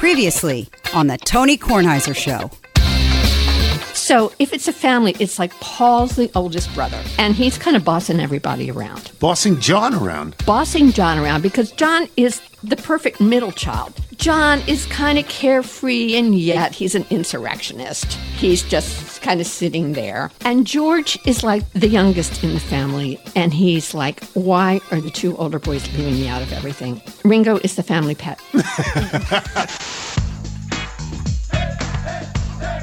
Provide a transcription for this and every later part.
Previously on the Tony Kornheiser Show. So if it's a family, it's like Paul's the oldest brother, and he's kind of bossing everybody around. Bossing John around. Bossing John around because John is the perfect middle child. John is kind of carefree, and yet he's an insurrectionist. He's just kind of sitting there. And George is like the youngest in the family, and he's like, Why are the two older boys leaving me out of everything? Ringo is the family pet.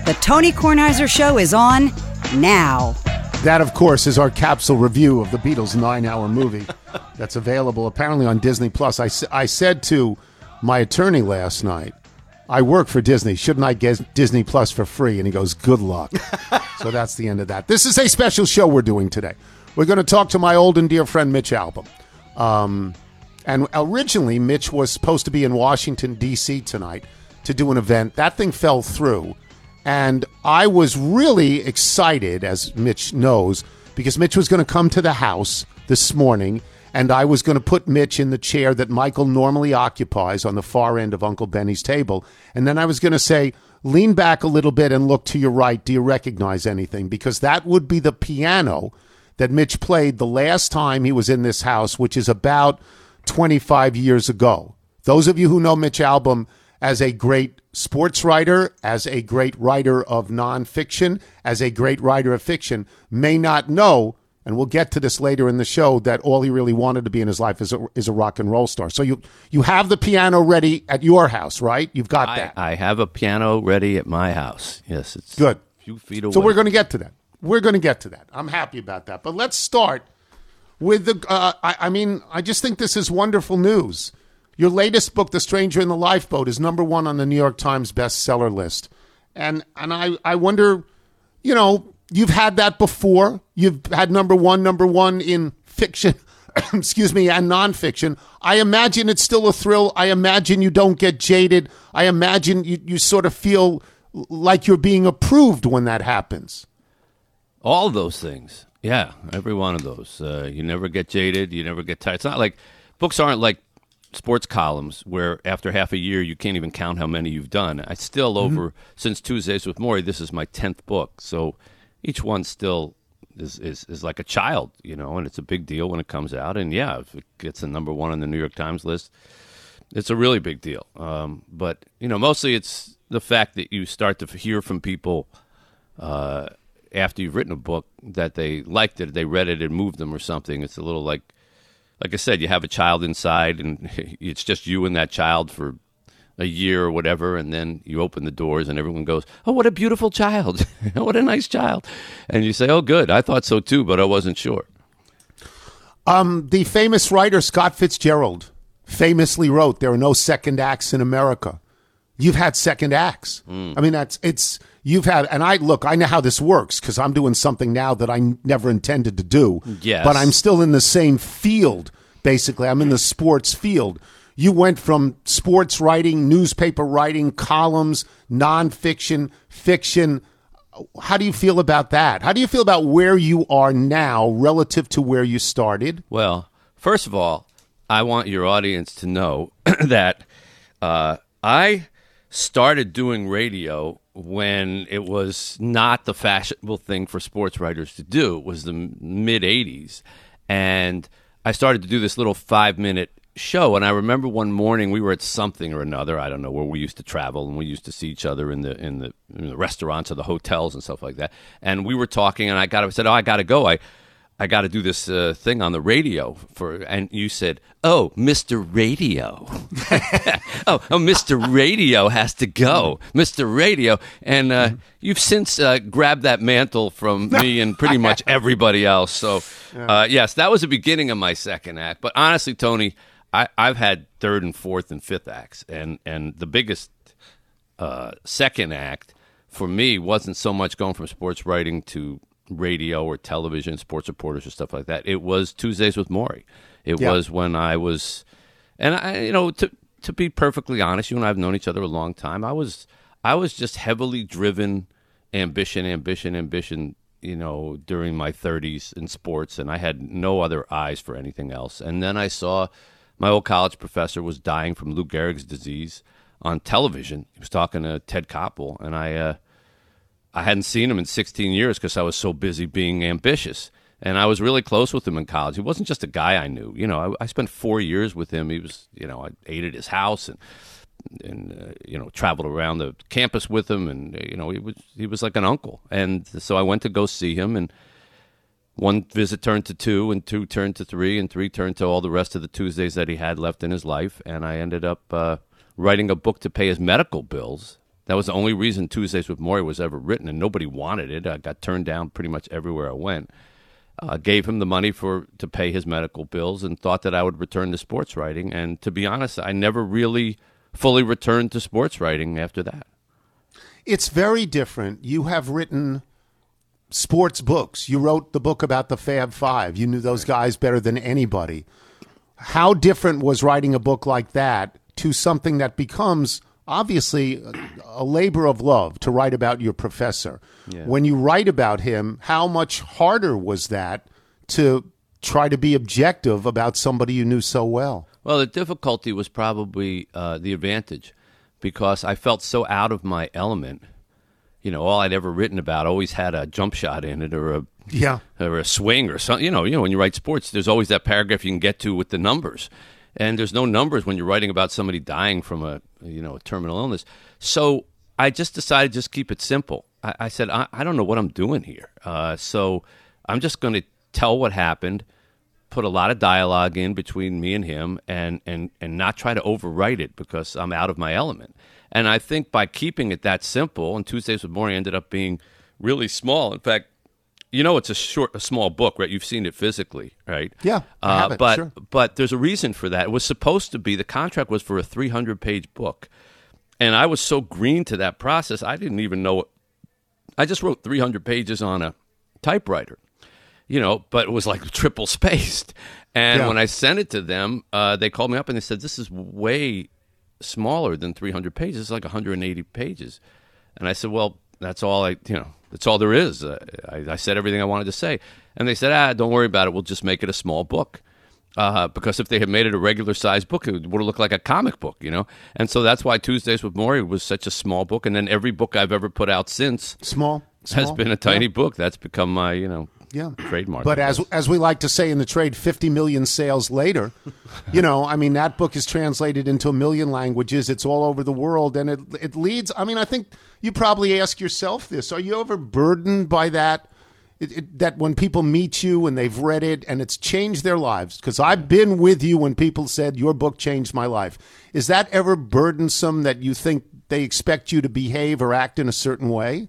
The Tony Kornheiser Show is on now. That, of course, is our capsule review of the Beatles nine hour movie that's available apparently on Disney Plus. I said to my attorney last night, I work for Disney. Shouldn't I get Disney Plus for free? And he goes, Good luck. so that's the end of that. This is a special show we're doing today. We're going to talk to my old and dear friend Mitch Albom. Um, and originally, Mitch was supposed to be in Washington, D.C. tonight to do an event. That thing fell through. And I was really excited, as Mitch knows, because Mitch was going to come to the house this morning and I was going to put Mitch in the chair that Michael normally occupies on the far end of Uncle Benny's table. And then I was going to say, lean back a little bit and look to your right. Do you recognize anything? Because that would be the piano that Mitch played the last time he was in this house, which is about 25 years ago. Those of you who know Mitch Albom as a great sports writer, as a great writer of nonfiction, as a great writer of fiction, may not know, and we'll get to this later in the show, that all he really wanted to be in his life is a, is a rock and roll star. So you you have the piano ready at your house, right? You've got I, that. I have a piano ready at my house. Yes, it's Good. A few feet away. So we're going to get to that. We're going to get to that. I'm happy about that. But let's start with the. Uh, I, I mean, I just think this is wonderful news. Your latest book, The Stranger in the Lifeboat, is number one on the New York Times bestseller list, and and I I wonder, you know, you've had that before. You've had number one, number one in fiction. excuse me, and nonfiction. I imagine it's still a thrill. I imagine you don't get jaded. I imagine you, you sort of feel like you're being approved when that happens. all those things. Yeah, every one of those. Uh, you never get jaded. You never get tired. It's not like books aren't like sports columns where after half a year you can't even count how many you've done. I still over since Tuesdays with Morrie. This is my tenth book, so each one still is, is is like a child, you know, and it's a big deal when it comes out. And yeah, if it gets a number one on the New York Times list, it's a really big deal. Um, but you know, mostly it's the fact that you start to hear from people uh, after you've written a book that they liked it, they read it, it moved them or something. It's a little like, like I said, you have a child inside, and it's just you and that child for a year or whatever, and then you open the doors and everyone goes, "Oh, what a beautiful child! what a nice child!" And you say, "Oh, good, I thought so too, but I wasn't sure." Um, the famous writer Scott Fitzgerald famously wrote, "There are no second acts in America." You've had second acts. I mean, that's it's you've had, and I look. I know how this works because I'm doing something now that I n- never intended to do. Yes. but I'm still in the same field. Basically, I'm in the sports field. You went from sports writing, newspaper writing, columns, nonfiction, fiction. How do you feel about that? How do you feel about where you are now relative to where you started? Well, first of all, I want your audience to know that uh, I started doing radio when it was not the fashionable thing for sports writers to do. It was the mid 80s. And I started to do this little five minute show. And I remember one morning we were at something or another. I don't know where we used to travel, and we used to see each other in the in the, in the restaurants or the hotels and stuff like that. And we were talking, and I got I said, "Oh, I got to go. I I got to do this uh, thing on the radio for." And you said, "Oh, Mister Radio." oh, oh, Mr. Radio has to go. Mr. Radio. And uh, you've since uh, grabbed that mantle from me and pretty much everybody else. So, uh, yes, that was the beginning of my second act. But honestly, Tony, I, I've had third and fourth and fifth acts. And, and the biggest uh, second act for me wasn't so much going from sports writing to radio or television, sports reporters or stuff like that. It was Tuesdays with Morrie. It Yeah. was when I was, and I, you know, to to be perfectly honest, you and I have known each other a long time. I was, I was just heavily driven, ambition, ambition, ambition. You know, during my 30s in sports, and I had no other eyes for anything else. And then I saw my old college professor was dying from Lou Gehrig's disease. on television. He was talking to Ted Koppel, and I uh, I hadn't seen him in 16 years because I was so busy being ambitious. And I was really close with him in college. He wasn't just a guy I knew. You know, I, I spent four years with him. He was, you know, I ate at his house and and uh, you know traveled around the campus with him, and uh, you know he was he was like an uncle. And so I went to go see him, and one visit turned to two, and two turned to three, and three turned to all the rest of the Tuesdays that he had left in his life. And I ended up uh, writing a book to pay his medical bills. That was the only reason Tuesdays with Morrie was ever written, and nobody wanted it. I got turned down pretty much everywhere I went. Uh, gave him the money for to pay his medical bills, and thought that I would return to sports writing. And to be honest, I never really fully returned to sports writing after that. It's very different. You have written sports books. You wrote the book about the Fab Five. You knew those guys better than anybody. How different was writing a book like that to something that becomes obviously a labor of love to write about your professor? Yeah. When you write about him, how much harder was that to try to be objective about somebody you knew so well? Well, the difficulty was probably uh, the advantage because I felt so out of my element. You know, all I'd ever written about always had a jump shot in it or a Yeah. or a swing or something. You know, you know when you write sports, there's always that paragraph you can get to with the numbers, and there's no numbers when you're writing about somebody dying from a you know a terminal illness. So I just decided to just keep it simple. I, I said I, I don't know what I'm doing here, uh, so I'm just going to tell what happened, put a lot of dialogue in between me and him, and and and not try to overwrite it because I'm out of my element. And I think by keeping it that simple, and Tuesdays with Morrie ended up being really small. In fact, you know it's a short, a small book, right? You've seen it physically, right? Yeah, I Uh, it, but sure. but there's a reason for that. It was supposed to be the contract was for a 300 page book, and I was so green to that process, I didn't even know. I just wrote 300 pages on a typewriter, you know, but it was like triple spaced. And Yeah. when I sent it to them, uh, they called me up and they said, "This is way smaller than 300 pages. It's like 180 pages." And I said, "Well, that's all I, you know, that's all there is." Uh, I, I said everything I wanted to say, and they said, "Ah, don't worry about it. We'll just make it a small book." Uh, because if they had made it a regular sized book, it would have looked like a comic book, you know. And so that's why Tuesdays with Morrie was such a small book. And then every book I've ever put out since Small, has been a tiny book. That's become my, you know, Yeah. trademark. But as as we like to say in the trade, 50 million sales later, you know, I mean that book is translated into a million languages. It's all over the world and it it leads I mean I think you probably ask yourself this, are you ever burdened by that it, it, that when people meet you and they've read it and it's changed their lives because I've been with you when people said your book changed my life. Is that ever burdensome that you think they expect you to behave or act in a certain way?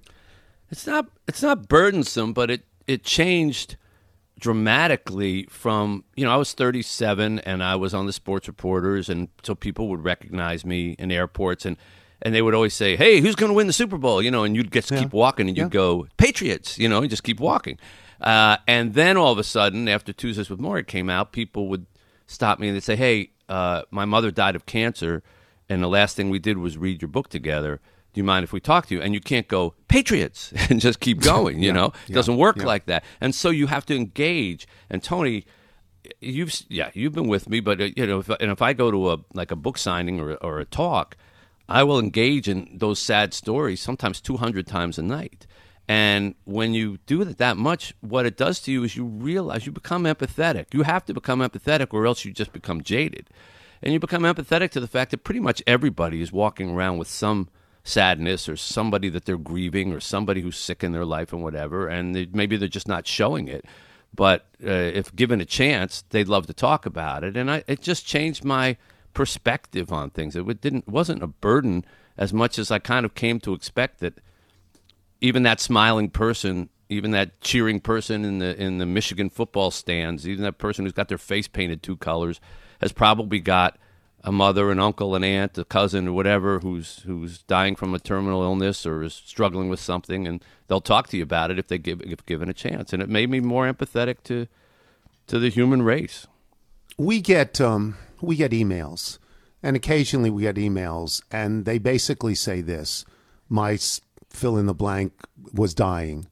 It's not it's not burdensome, but it it changed dramatically from you know I was 37 and I was on the sports reporters and so people would recognize me in airports and and they would always say hey who's going to win the Super Bowl? You know and you'd get to keep walking and you'd go Patriots you know and just keep walking. Uh, and then all of a sudden after Tuesdays with Morrie came out people would stop me and they'd say hey uh, my mother died of cancer and the last thing we did was read your book together you mind if we talk to you? And you can't go Patriots and just keep going. You know, it doesn't work yeah. like that. And so you have to engage. And Tony, you've yeah, you've been with me, but uh, you know, if, and if I go to a like a book signing or or a talk, I will engage in those sad stories sometimes two hundred times a night. And when you do it that much, what it does to you is you realize you become empathetic. You have to become empathetic, or else you just become jaded. And you become empathetic to the fact that pretty much everybody is walking around with some sadness or somebody that they're grieving or somebody who's sick in their life and whatever. And they, maybe they're just not showing it. But uh, if given a chance, they'd love to talk about it. And I, it just changed my perspective on things. It didn't wasn't a burden as much as I kind of came to expect that even that smiling person, even that cheering person in the in the Michigan football stands, even that person who's got their face painted two colors, has probably got a mother, an uncle, an aunt, a cousin, or whatever who's who's dying from a terminal illness or is struggling with something, and they'll talk to you about it if they give if given a chance. And it made me more empathetic to to the human race. we get um, we get emails, and occasionally we get emails, and they basically say this: "My fill in the blank was dying,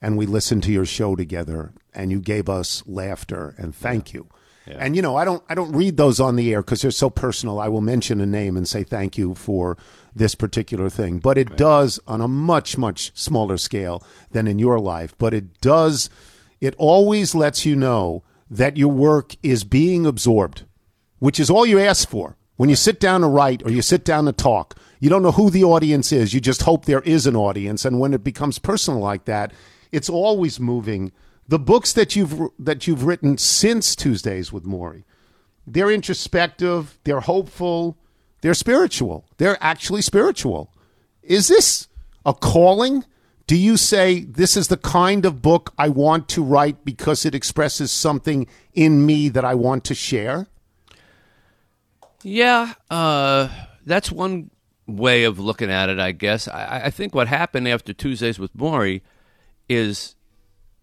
and we listened to your show together, and you gave us laughter, and thank you." And you know, I don't I don't read those on the air because they're so personal. I will mention a name and say thank you for this particular thing, but it does on a much much smaller scale than in your life. But it does. It always lets you know that your work is being absorbed, which is all you ask for. When you sit down to write or you sit down to talk, you don't know who the audience is. You just hope there is an audience. And when it becomes personal like that, it's always moving. The books that you've that you've written since Tuesdays with Morrie, they're introspective, they're hopeful, they're spiritual. They're actually spiritual. Is this a calling? Do you say this is the kind of book I want to write because it expresses something in me that I want to share? Yeah, uh, that's one way of looking at it, I guess. I, I think what happened after Tuesdays with Morrie is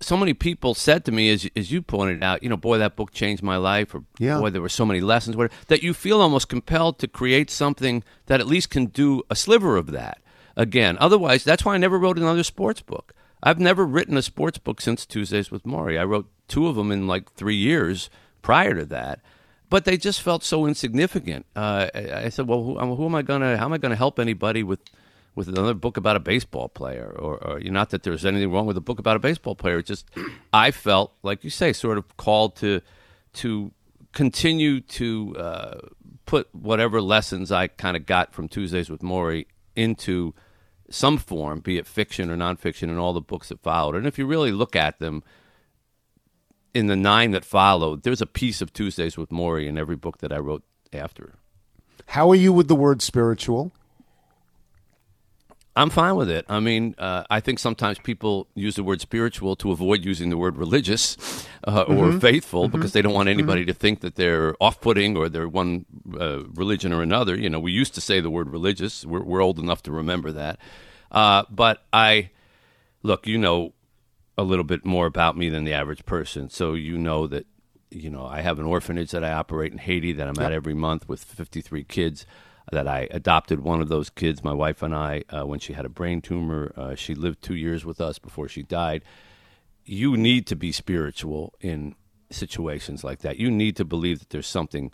so many people said to me, as, as you pointed out, you know, boy, that book changed my life, or Yeah. boy, there were so many lessons, whatever, that you feel almost compelled to create something that at least can do a sliver of that again. Otherwise, that's why I never wrote another sports book. I've never written a sports book since Tuesdays with Morrie. I wrote two of them in like three years prior to that, but they just felt so insignificant. Uh, I, I said, well, who, who am I gonna? How am I gonna help anybody with? With another book about a baseball player, or, or not that there's anything wrong with a book about a baseball player. It's just I felt, like you say, sort of called to to continue to uh, put whatever lessons I kind of got from Tuesdays with Morrie into some form, be it fiction or nonfiction, in all the books that followed. And if you really look at them, in the nine that followed, there's a piece of Tuesdays with Morrie in every book that I wrote after. How are you with the word spiritual? I'm fine with it. I mean, uh, I think sometimes people use the word spiritual to avoid using the word religious uh, or faithful because they don't want anybody to think that they're off-putting or they're one uh, religion or another. You know, we used to say the word religious. We're, we're old enough to remember that. Uh, but I look, you know, a little bit more about me than the average person, so you know that. You know, I have an orphanage that I operate in Haiti that I'm at every month with 53 kids that I adopted one of those kids, my wife and I, uh, when she had a brain tumor. Uh, she lived two years with us before she died. You need to be spiritual in situations like that. You need to believe that there's something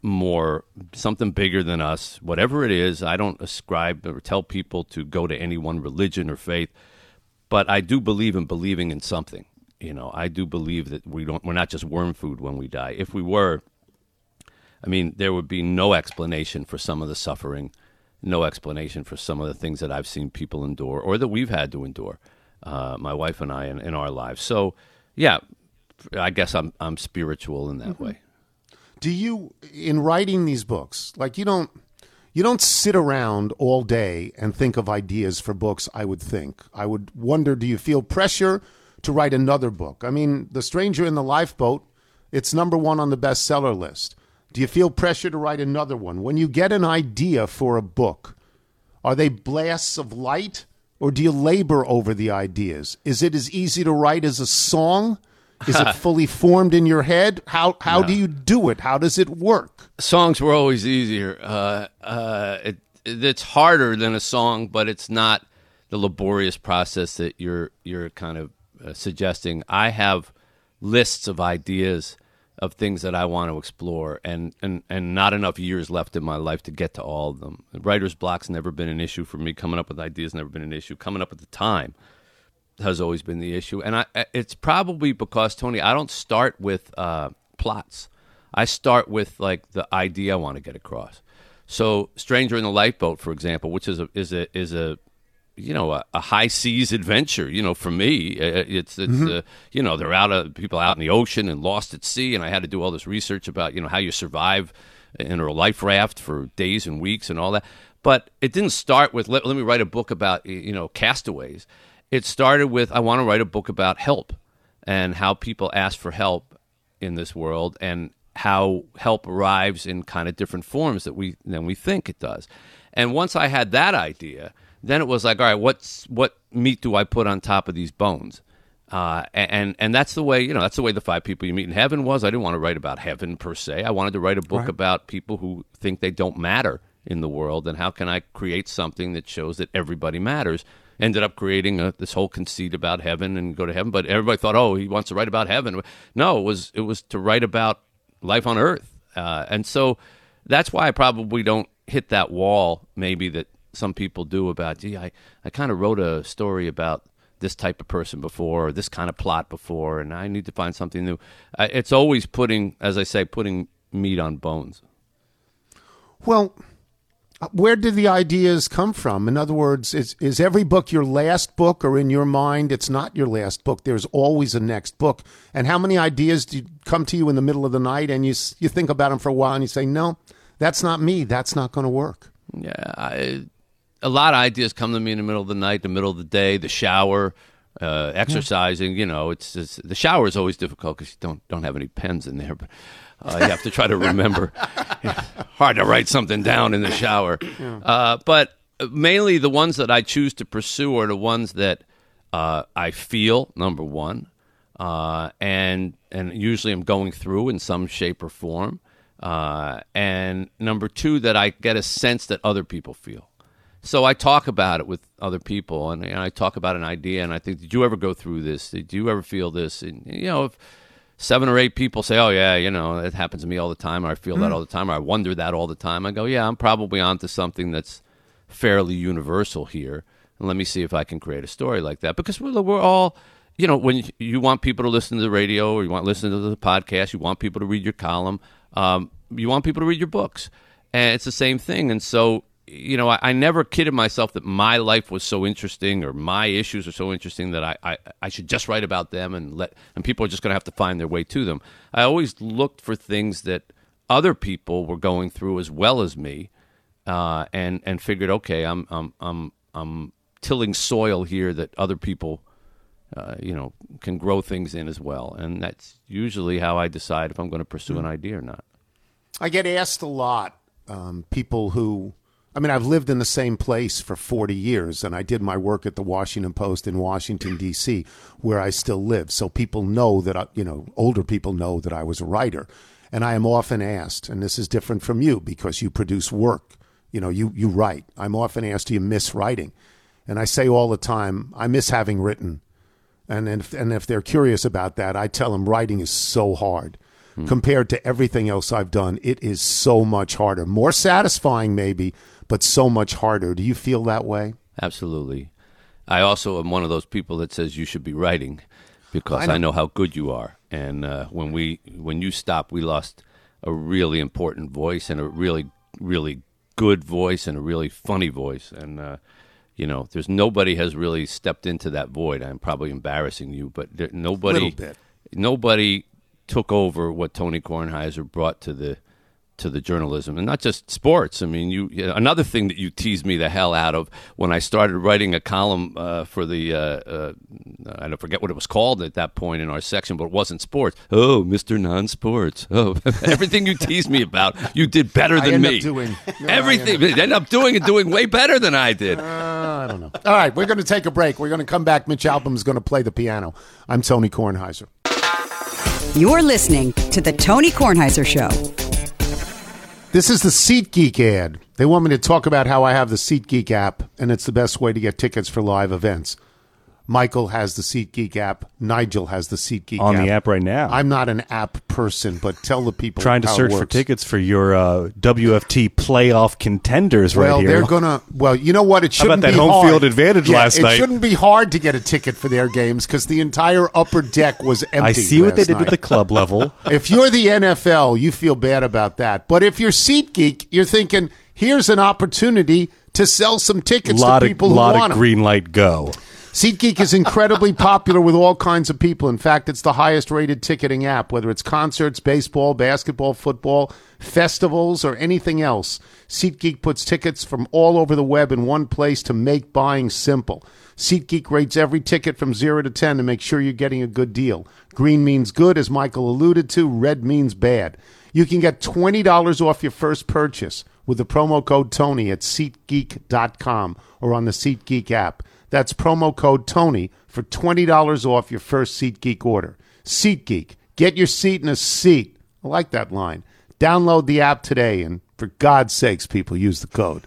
more, something bigger than us, whatever it is. I don't ascribe or tell people to go to any one religion or faith, but I do believe in believing in something. You know, I do believe that we don't. We're not just worm food when we die. If we were, I mean, there would be no explanation for some of the suffering, no explanation for some of the things that I've seen people endure or that we've had to endure, uh, my wife and I, in, in our lives. So, yeah, I guess I'm I'm spiritual in that way. do you in writing these books like you don't you don't sit around all day and think of ideas for books i would think i would wonder do you feel pressure to write another book i mean the stranger in the lifeboat it's number one on the bestseller list do you feel pressure to write another one? When you get an idea for a book are they blasts of light or do you labor over the ideas? Is it as easy to write as a song? Is it fully formed in your head? How how do you do it? How does it work? Songs were always easier. Uh, uh, it, it's harder than a song, but it's not the laborious process that you're you're kind of uh, suggesting. I have lists of ideas of things that I want to explore, and, and and not enough years left in my life to get to all of them. Writer's block's never been an issue for me. Coming up with ideas never been an issue. Coming up with the time has always been the issue, and I it's probably because Tony, I don't start with uh, plots. I start with like the idea I want to get across. So, Stranger in the Lifeboat, for example, which is a is a is a you know a, a high seas adventure. You know, for me, Uh, it's it's uh, you know they're out of people out in the ocean and lost at sea, and I had to do all this research about you know how you survive in a life raft for days and weeks and all that. But it didn't start with let, let me write a book about you know castaways. It started with I want to write a book about help and how people ask for help in this world and how help arrives in kind of different forms that we than we think it does. And once I had that idea, then it was like, all right, what's what meat do I put on top of these bones? Uh, and and that's the way you know that's the way the five people you meet in heaven was. I didn't want to write about heaven per se. I wanted to write a book about people who think they don't matter in the world, and how can I create something that shows that everybody matters. Ended up creating a, this whole conceit about heaven and go to heaven, but everybody thought, oh, he wants to write about heaven. No, it was it was to write about life on Earth, uh, and so that's why I probably don't hit that wall maybe that some people do about. Gee, I I kind of wrote a story about this type of person before, or this kind of plot before, and I need to find something new. It's always putting, as I say, putting meat on bones. Well, uh, where did the ideas come from? In other words, is is every book your last book, or in your mind, it's not your last book? There's always a next book. And how many ideas do come to you in the middle of the night, and you you think about them for a while, and you say, "No, that's not me. That's not going to work." Yeah, I, a lot of ideas come to me in the middle of the night, the middle of the day, the shower, uh, exercising. Yeah. You know, it's, it's, the shower is always difficult because you don't don't have any pens in there, but uh, you have to try to remember. Hard to write something down in the shower. Yeah. Uh, but mainly the ones that I choose to pursue are the ones that uh, I feel, number one, uh, and, and usually I'm going through in some shape or form. Uh, and number two, that I get a sense that other people feel. So I talk about it with other people, and, and, I talk about an idea, and I think, did you ever go through this? Did you ever feel this? And you know, if seven or eight people say, "Oh yeah, you know, it happens to me all the time," or "I feel mm. that all the time," or "I wonder that all the time," I go, "Yeah, I'm probably onto something that's fairly universal here." And let me see if I can create a story like that because we're, we're all, you know, when you want people to listen to the radio or you want to listen to the podcast, you want people to read your column, um, you want people to read your books, and it's the same thing. And so you know, I, I, never kidded myself that my life was so interesting or my issues are so interesting that I, I, I should just write about them and let and people are just going to have to find their way to them. I always looked for things that other people were going through as well as me, uh, and and figured, okay, I'm I'm I'm I'm tilling soil here that other people, uh, you know, can grow things in as well, and that's usually how I decide if I'm going to pursue mm. an idea or not. I get asked a lot, um, people who I mean, I've lived in the same place for 40 years, and I did my work at the Washington Post in Washington, D.C., where I still live. So people know that, I, you know, older people know that I was a writer. And I am often asked, and this is different from you because you produce work, you know, you, you write. I'm often asked, do you miss writing? And I say all the time, I miss having written. And if, and if they're curious about that, I tell them writing is so hard. Hmm. Compared to everything else I've done, it is so much harder. More satisfying, maybe, but so much harder. Do you feel that way? Absolutely. I also am one of those people that says you should be writing because I know, I know how good you are. And uh, when we when you stopped, we lost a really important voice and a really really good voice and a really funny voice. And uh, you know, there's nobody has really stepped into that void. I'm probably embarrassing you, but there, nobody nobody took over what Tony Kornheiser brought to the to the journalism and not just sports. I mean, you another thing that you teased me the hell out of when I started writing a column uh, for the uh, uh, I don't forget what it was called at that point in our section, but it wasn't sports. Oh, Mister Non-Sports. Oh, everything you teased me about, you did better than me. doing no, everything. End up. end up doing and doing way better than I did. Uh, I don't know. All right, we're going to take a break. We're going to come back. Mitch Albom is going to play the piano. I'm Tony Kornheiser. You're listening to the Tony Kornheiser Show. This is the SeatGeek ad. They want me to talk about how I have the SeatGeek app, and it's the best way to get tickets for live events. Michael has the SeatGeek app. Nigel has the SeatGeek on app. On the app right now. I'm not an app person, but tell the people trying to search for tickets for your uh, WFT playoff contenders well, right here. Well, they're gonna. Well, you know what? It shouldn't How about that home hard. field advantage yeah, last it night. It shouldn't be hard to get a ticket for their games because the entire upper deck was empty. I see what they did night. with the club level. if you're the NFL, you feel bad about that. But if you're SeatGeek, you're thinking, here's an opportunity to sell some tickets lot to people of, who lot want of green light go. SeatGeek is incredibly popular with all kinds of people. In fact, it's the highest rated ticketing app, whether it's concerts, baseball, basketball, football, festivals, or anything else. SeatGeek puts tickets from all over the web in one place to make buying simple. SeatGeek rates every ticket from 0 to 10 to make sure you're getting a good deal. Green means good, as Michael alluded to, red means bad. You can get $20 off your first purchase with the promo code TONY at SeatGeek.com or on the SeatGeek app. That's promo code Tony for $20 off your first SeatGeek order. SeatGeek, get your seat in a seat. I like that line. Download the app today and for God's sakes, people, use the code.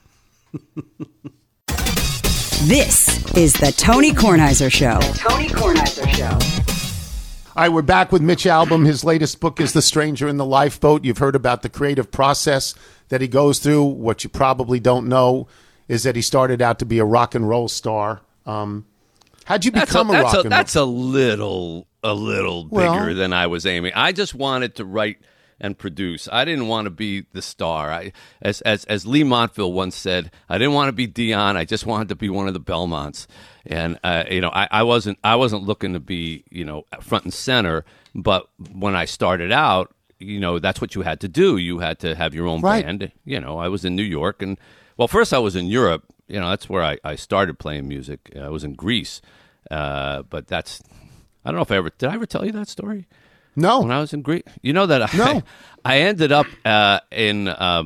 this is the Tony Kornheiser Show. The Tony Kornheiser Show. All right, we're back with Mitch Albom. His latest book is The Stranger in the Lifeboat. You've heard about the creative process that he goes through. What you probably don't know is that he started out to be a rock and roll star. Um, how'd you That's a, become a, that's rock a, and that's a little a little Well- bigger than I was aiming. I just wanted to write and produce. I didn't want to be the star. I, as as as Leigh Montville once said, I didn't want to be Dion. I just wanted to be one of the Belmonts. And uh, you know, I, I wasn't I wasn't looking to be you know front and center. But when I started out, you know, that's what you had to do. You had to have your own Right. band. You know, I was in New York, and well, first I was in Europe. You know, that's where I, I started playing music. I was in Greece, uh, but that's I don't know if I ever did. I ever tell you that story No. when I was in Greece. You know that I, No. I ended up uh, in. Uh,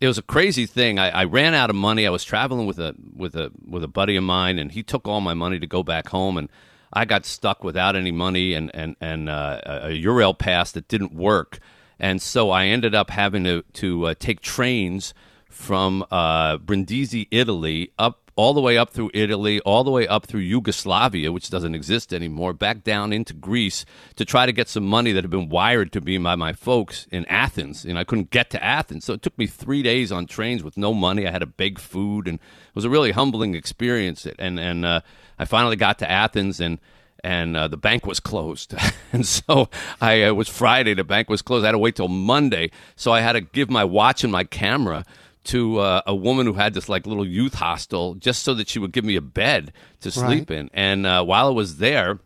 it was a crazy thing. I, I ran out of money. I was traveling with a with a with a buddy of mine, and he took all my money to go back home, and I got stuck without any money and and and uh, a a Eurail pass that didn't work, and so I ended up having to to uh, take trains from uh, Brindisi, Italy, up all the way up through Italy, all the way up through Yugoslavia, which doesn't exist anymore, back down into Greece to try to get some money that had been wired to me by my folks in Athens. And I couldn't get to Athens. So it took me three days on trains with no money. I had to beg food, and it was a really humbling experience. And, and uh, I finally got to Athens, and and uh, the bank was closed. and so I uh, it was Friday, the bank was closed. I had to wait till Monday. So I had to give my watch and my camera to uh, a woman who had this like little youth hostel just so that she would give me a bed to sleep in. And uh, while I was there,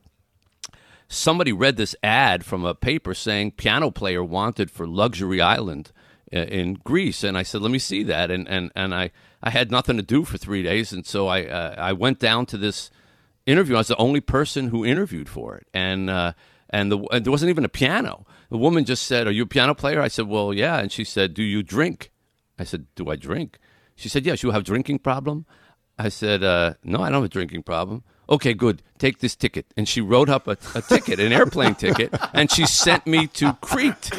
somebody read this ad from a paper saying piano player wanted for luxury island uh, in Greece, and I said, "Let me see that." And and and I I had nothing to do for three days, and so I uh, I went down to this interview. I was the only person who interviewed for it, and uh, and, the, and there wasn't even a piano. The woman just said, "Are you a piano player?" I said, "Well, yeah." And she said, "Do you drink?" I said, "Do I drink?" She said, "Yes." You have drinking problem? I said, uh, "No, I don't have a drinking problem." Okay, good. Take this ticket, and she wrote up a, a ticket, an airplane ticket, and she sent me to Crete.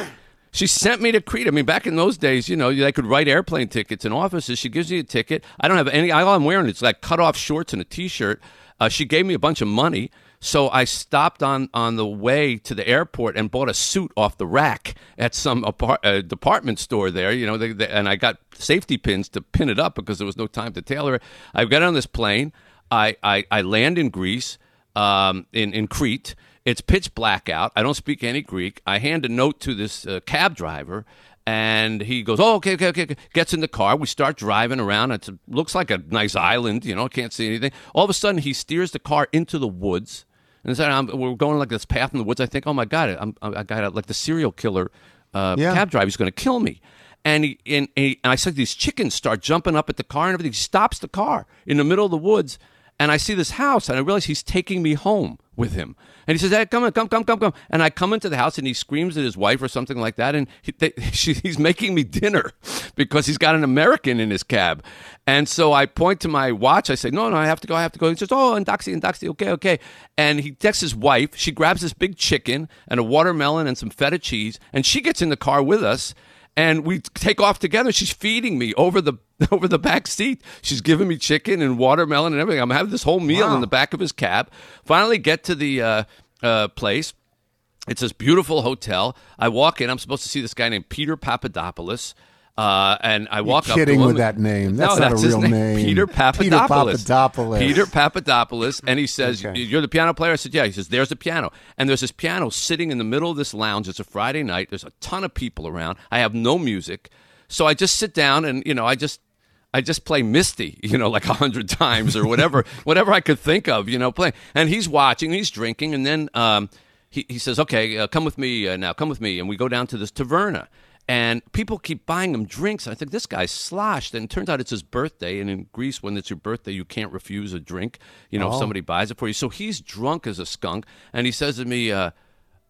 She sent me to Crete. I mean, back in those days, you know, they could write airplane tickets in offices. She gives me a ticket. I don't have any. All I'm wearing is like cut off shorts and a t-shirt. Uh, she gave me a bunch of money, so I stopped on on the way to the airport and bought a suit off the rack at some apart, uh, department store there. You know, they, they, and I got safety pins to pin it up because there was no time to tailor it. I got on this plane. I I, I land in Greece, um, in in Crete. It's pitch black out. I don't speak any Greek. I hand a note to this uh, cab driver, and he goes, "Oh, okay, okay, okay." okay." Gets in the car. We start driving around. It looks like a nice island. You know, I can't see anything. All of a sudden, he steers the car into the woods, and so I'm, we're going like this path in the woods. I think, "Oh my god, I'm, I got a, like the serial killer uh, Yeah. cab driver. He's going to kill me." And, he, and, he, and I said, these chickens start jumping up at the car and everything. He stops the car in the middle of the woods, and I see this house, and I realize he's taking me home with him. And he says, "Hey, come on, come, come, come, come." And I come into the house, and he screams at his wife or something like that, and he, they, she, he's making me dinner because he's got an American in his cab. And so I point to my watch. I say, "No, no, I have to go. I have to go." He says, "Oh, and Doxy, and Doxy, okay, okay." And he texts his wife. She grabs this big chicken and a watermelon and some feta cheese, and she gets in the car with us and we take off together. She's feeding me over the over the back seat. She's giving me chicken and watermelon and everything. I'm having this whole meal in the back of his cab. Finally, get to the uh, uh, place. It's this beautiful hotel. I walk in. I'm supposed to see this guy named Peter Papadopoulos. Uh, and I walk up to kidding him. with that name. That's no, not a that's real name. Peter Peter Papadopoulos. Papadopoulos. Peter Papadopoulos. And he says, Okay. You're the piano player? I said, Yeah. He says, There's a piano. And there's this piano sitting in the middle of this lounge. It's a Friday night. There's a ton of people around. I have no music. So I just sit down and, you know, I just. I just play Misty, you know, like a hundred times or whatever, whatever I could think of, you know, playing. And he's watching, he's drinking, and then um, he, he says, "Okay, uh, come with me uh, now. Come with me." And we go down to this taverna, and people keep buying him drinks. I think this guy's sloshed, and it turns out it's his birthday. And in Greece, when it's your birthday, you can't refuse a drink. You know, if somebody buys it for you. So he's drunk as a skunk, and he says to me, uh,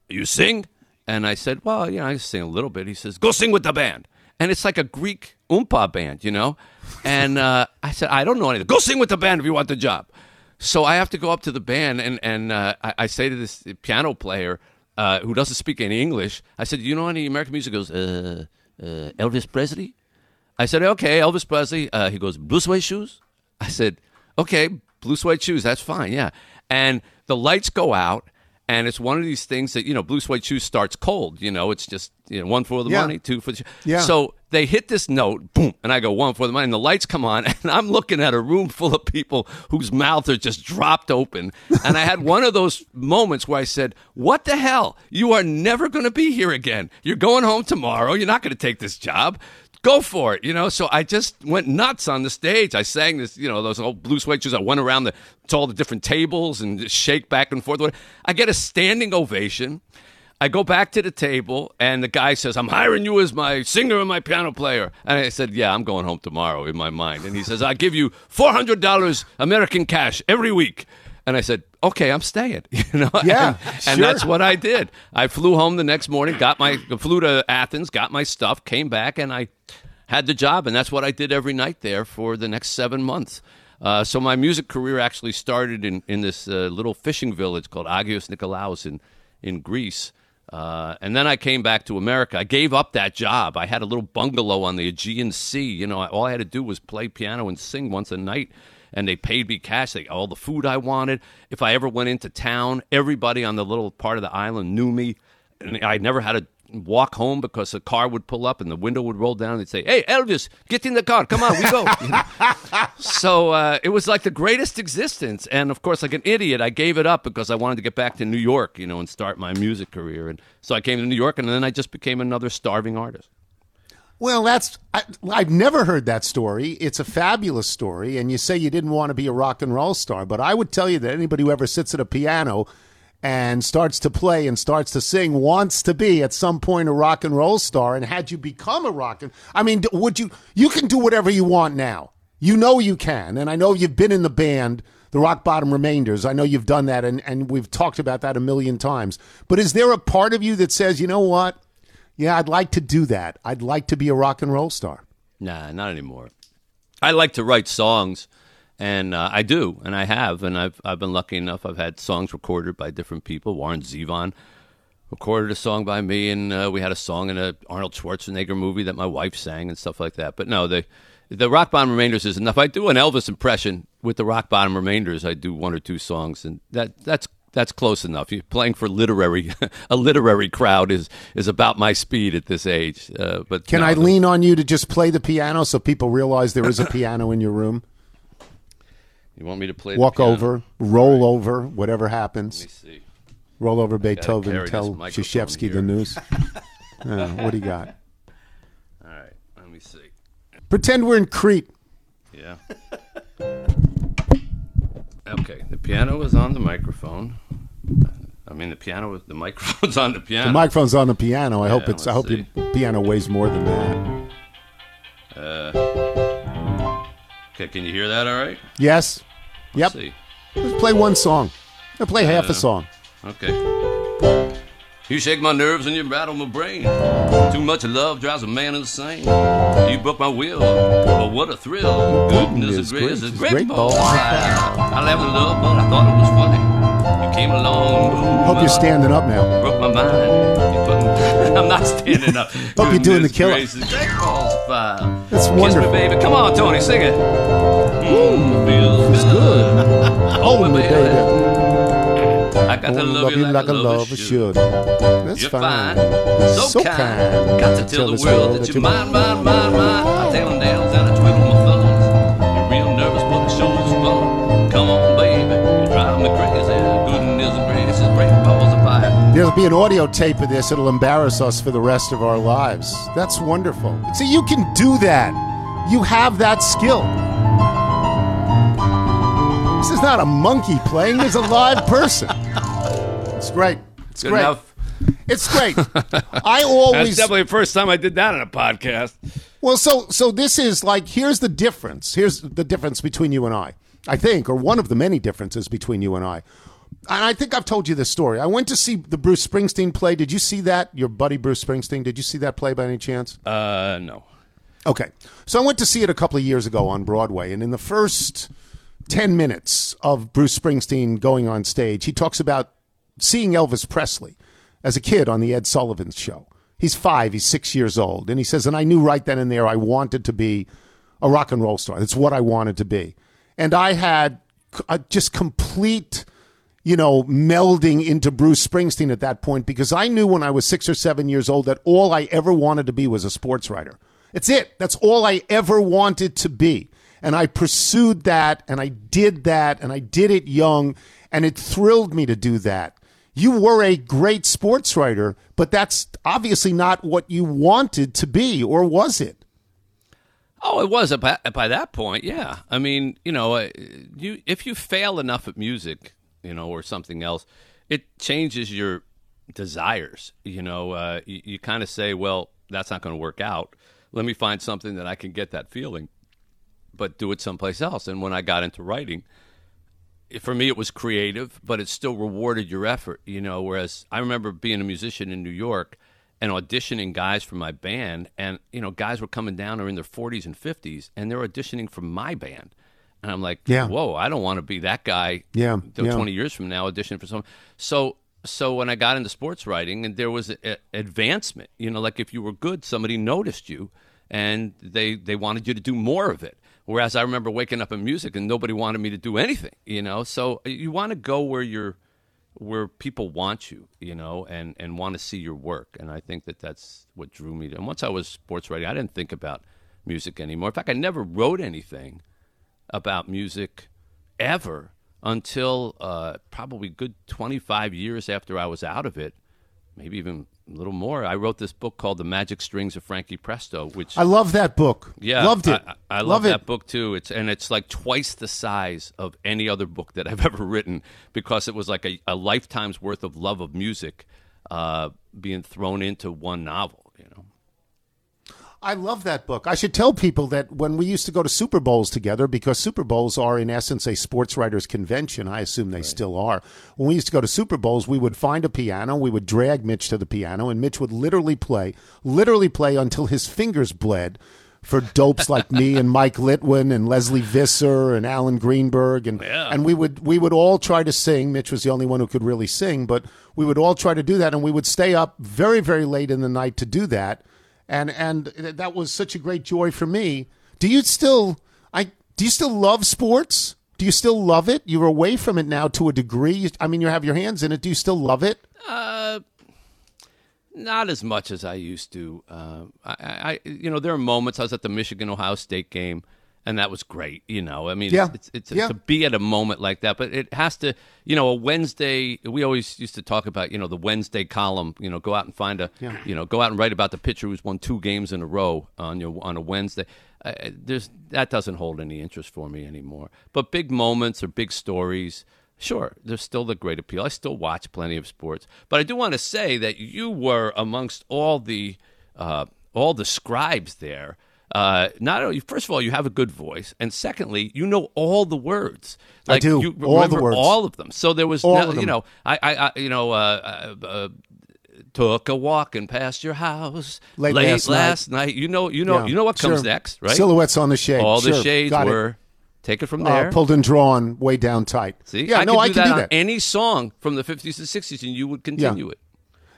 "You sing?" And I said, "Well, you know, I sing a little bit." He says, "Go sing with the band." And it's like a Greek oompa band, you know. And uh, I said, "I don't know anything. Go sing with the band if you want the job." So I have to go up to the band, and and uh, I, I say to this piano player uh, who doesn't speak any English, I said, "Do "You know any American music?" He goes, uh, uh, "Elvis Presley." I said, "Okay, Elvis Presley." Uh, he goes, "Blue suede shoes." I said, "Okay, blue suede shoes. That's fine, yeah." And the lights go out, And it's one of these things that you know, blue suede shoes starts cold. You know, it's just you know, one for the Yeah. money, two for the. Yeah. So they hit this note, boom, and I go one for the money, and the lights come on, and I'm looking at a room full of people whose mouths are just dropped open, and I had one of those moments where I said, "What the hell? You are never going to be here again. You're going home tomorrow. You're not going to take this job." Go for it, you know. So I just went nuts on the stage. I sang this, you know, those old blue suede shoes. I went around the, to all the different tables and shake back and forth. I get a standing ovation. I go back to the table, and the guy says, I'm hiring you as my singer and my piano player. And I said, Yeah, I'm going home tomorrow in my mind. And he says, I give you $400 American cash every week. And I said, Okay, I'm staying. You know, Yeah, and, and that's what I did. I flew home the next morning, got my flew to Athens, got my stuff, came back, and I had the job, and that's what I did every night there for the next seven months. Uh, so my music career actually started in, in this uh, little fishing village called Agios Nikolaos in, in Greece. Uh, and then I came back to America. I gave up that job. I had a little bungalow on the Aegean Sea. You know, all I had to do was play piano and sing once a night, and they paid me cash. They all the food I wanted. If I ever went into town, everybody on the little part of the island knew me. And I never had to walk home because a car would pull up and the window would roll down. And they'd say, "Hey, Elvis, get in the car. Come on, we go." You know? so uh, it was like the greatest existence. And of course, like an idiot, I gave it up because I wanted to get back to New York, you know, and start my music career. And so I came to New York, and then I just became another starving artist. Well, that's I, I've never heard that story. It's a fabulous story, and you say you didn't want to be a rock and roll star, but I would tell you that anybody who ever sits at a piano and starts to play and starts to sing wants to be at some point a rock and roll star. And had you become a rock and I mean, would you? You can do whatever you want now. You know you can, and I know you've been in the band. The Rock Bottom Remainders. I know you've done that, and, and we've talked about that a million times. But is there a part of you that says, you know what? Yeah, I'd like to do that. I'd like to be a rock and roll star. Nah, not anymore. I like to write songs, and uh, I do, and I have, and I've I've been lucky enough. I've had songs recorded by different people. Warren Zevon recorded a song by me, and uh, we had a song in a Arnold Schwarzenegger movie that my wife sang and stuff like that. But no, the the Rock Bottom Remainders is enough. I do an Elvis impression with the Rock Bottom Remainders. I do one or two songs, and that that's that's close enough. You're playing for literary a literary crowd is is about my speed at this age. Uh, but Can no, I lean on you to just play the piano so people realize there is a piano in your room? You want me to play? the Walk over, roll over, whatever happens. Let me see. Roll over Beethoven, tell here. the news. Uh, what do you got? All right, let me see. Pretend we're in Crete. Yeah. Okay, the piano is on the microphone. I mean, the piano, is- the microphone's on the piano. The microphone's on the piano. I hope it's. I hope your piano weighs more than that. Uh, okay, can you hear that? All right. Yes. Yep. Let's see. Let's play one song. I'll play half a song. Okay. You shake my nerves and you rattle my brain. Too much love drives a man insane. You broke my will, but what a thrill. Goodness It's is great. great. It's a great great ball. I laughed in love, but I thought it was funny. You came along. boom, Hope you're standing up now. broke my mind. I'm not standing up. Hope you're doing the Goodness killer. gracious, Great balls fire. That's Kiss wonderful. me, baby. Come on, Tony, sing it. Mm, feels good. oh, me, baby. I got to love, you like, a lover should. That's fine. so, kind. Got to tell the world that you're mine, mine, mine, mine. I tell them nails and I twiddle my thumbs. You're real nervous, but the show's fun. Come on, baby, you drive me crazy. Goodness gracious, break balls of fire. There'll be an audio tape of this. It'll embarrass us for the rest of our lives. That's wonderful. See, you can do that. You have that skill. This is not a monkey playing. There's a live person. It's great. It's Good great. enough. It's great. I always That's definitely the first time I did that on a podcast. well, so so this is like here's the difference. Here's the difference between you and I. I think, or one of the many differences between you and I. And I think I've told you this story. I went to see the Bruce Springsteen play. Did you see that? Your buddy Bruce Springsteen. Did you see that play by any chance? Uh, no. Okay. So I went to see it a couple of years ago on Broadway, and in the first 10 minutes of Bruce Springsteen going on stage, he talks about seeing Elvis Presley as a kid on the Ed Sullivan show. He's five, he's six years old. And he says, and I knew right then and there I wanted to be a rock and roll star. That's what I wanted to be. And I had a uh, just complete, you know, melding into Bruce Springsteen at that point because I knew when I was six or seven years old that all I ever wanted to be was a sports writer. It's it. That's all I ever wanted to be. And I pursued that and I did that and I did it young and it thrilled me to do that. You were a great sports writer, but that's obviously not what you wanted to be, or was it? Oh, it was by, by that point. Yeah, I mean, you know, uh, you if you fail enough at music, you know, or something else, it changes your desires. You know, uh, you, you kind of say, well, that's not going to work out. Let me find something that I can get that feeling, but do it someplace else. And when I got into writing, for me, it was creative, but it still rewarded your effort. You know, whereas I remember being a musician in New York and auditioning guys for my band, and you know, guys were coming down are in their 40s and 50s, and they're auditioning for my band. And I'm like, Yeah. whoa, I don't want to be that guy. Yeah, yeah. 20 years from now, auditioning for someone. So, so when I got into sports writing, and there was a, a- advancement, you know, like if you were good, somebody noticed you, and they they wanted you to do more of it. Whereas I remember waking up in music, and nobody wanted me to do anything, you know. So you want to go where you're where people want you, you know, and, and want to see your work. And I think that that's what drew me to. And once I was sports writing, I didn't think about music anymore. In fact, I never wrote anything about music ever until uh, probably good 25 years after I was out of it, maybe even a little more. I wrote this book called The Magic Strings of Frankie Presto, which I love that book. yeah, loved it. I, I love, love that it. book too. It's and it's like twice the size of any other book that I've ever written because it was like a, a lifetime's worth of love of music uh, being thrown into one novel. You know, I love that book. I should tell people that when we used to go to Super Bowls together, because Super Bowls are in essence a sports writers convention, I assume they still are. When we used to go to Super Bowls, we would find a piano, we would drag Mitch to the piano, and Mitch would literally play, literally play until his fingers bled for dopes like me and Mike Littwin and Lesley Visser and Alan Greenberg and and we would we would all try to sing. Mitch was the only one who could really sing, but we would all try to do that and we would stay up very very late in the night to do that and and that was such a great joy for me. Do you still I do you still love sports? Do you still love it? You're away from it now to a degree. I mean, you have your hands in it. Do you still love it? Uh, not as much as I used to. Uh, I, I, you know, there are moments. I was at the Michigan Ohio State game, and that was great. You know, I mean, Yeah. it's, it's, Yeah. to be at a moment like that, but it has to. You know, a Wednesday. We always used to talk about, you know, the Wednesday column. You know, go out and find a, you know, go out and write about the pitcher who's won two games in a row on your on a Wednesday. Uh, there's that doesn't hold any interest for me anymore. But big moments or big stories. Sure, there's still the great appeal. I still watch plenty of sports, but I do want to say that you were amongst all the uh, all the scribes there. Uh, not only, first of all, you have a good voice, and secondly, you know all the words. I Like, do. You All the remember words. all of them. So there was, no, you know, I, I, I you know, uh, uh, uh, took a walking past your house Late last night. last night. You know, you know, Yeah, you know what comes sure. next, right? Silhouettes on the shade. all the Sure, shades got it. were. Take it from Uh, there. pulled and drawn, way down tight. See, yeah, I no, could I do can that do on that. any song from the 50s and 60s, and you would continue it.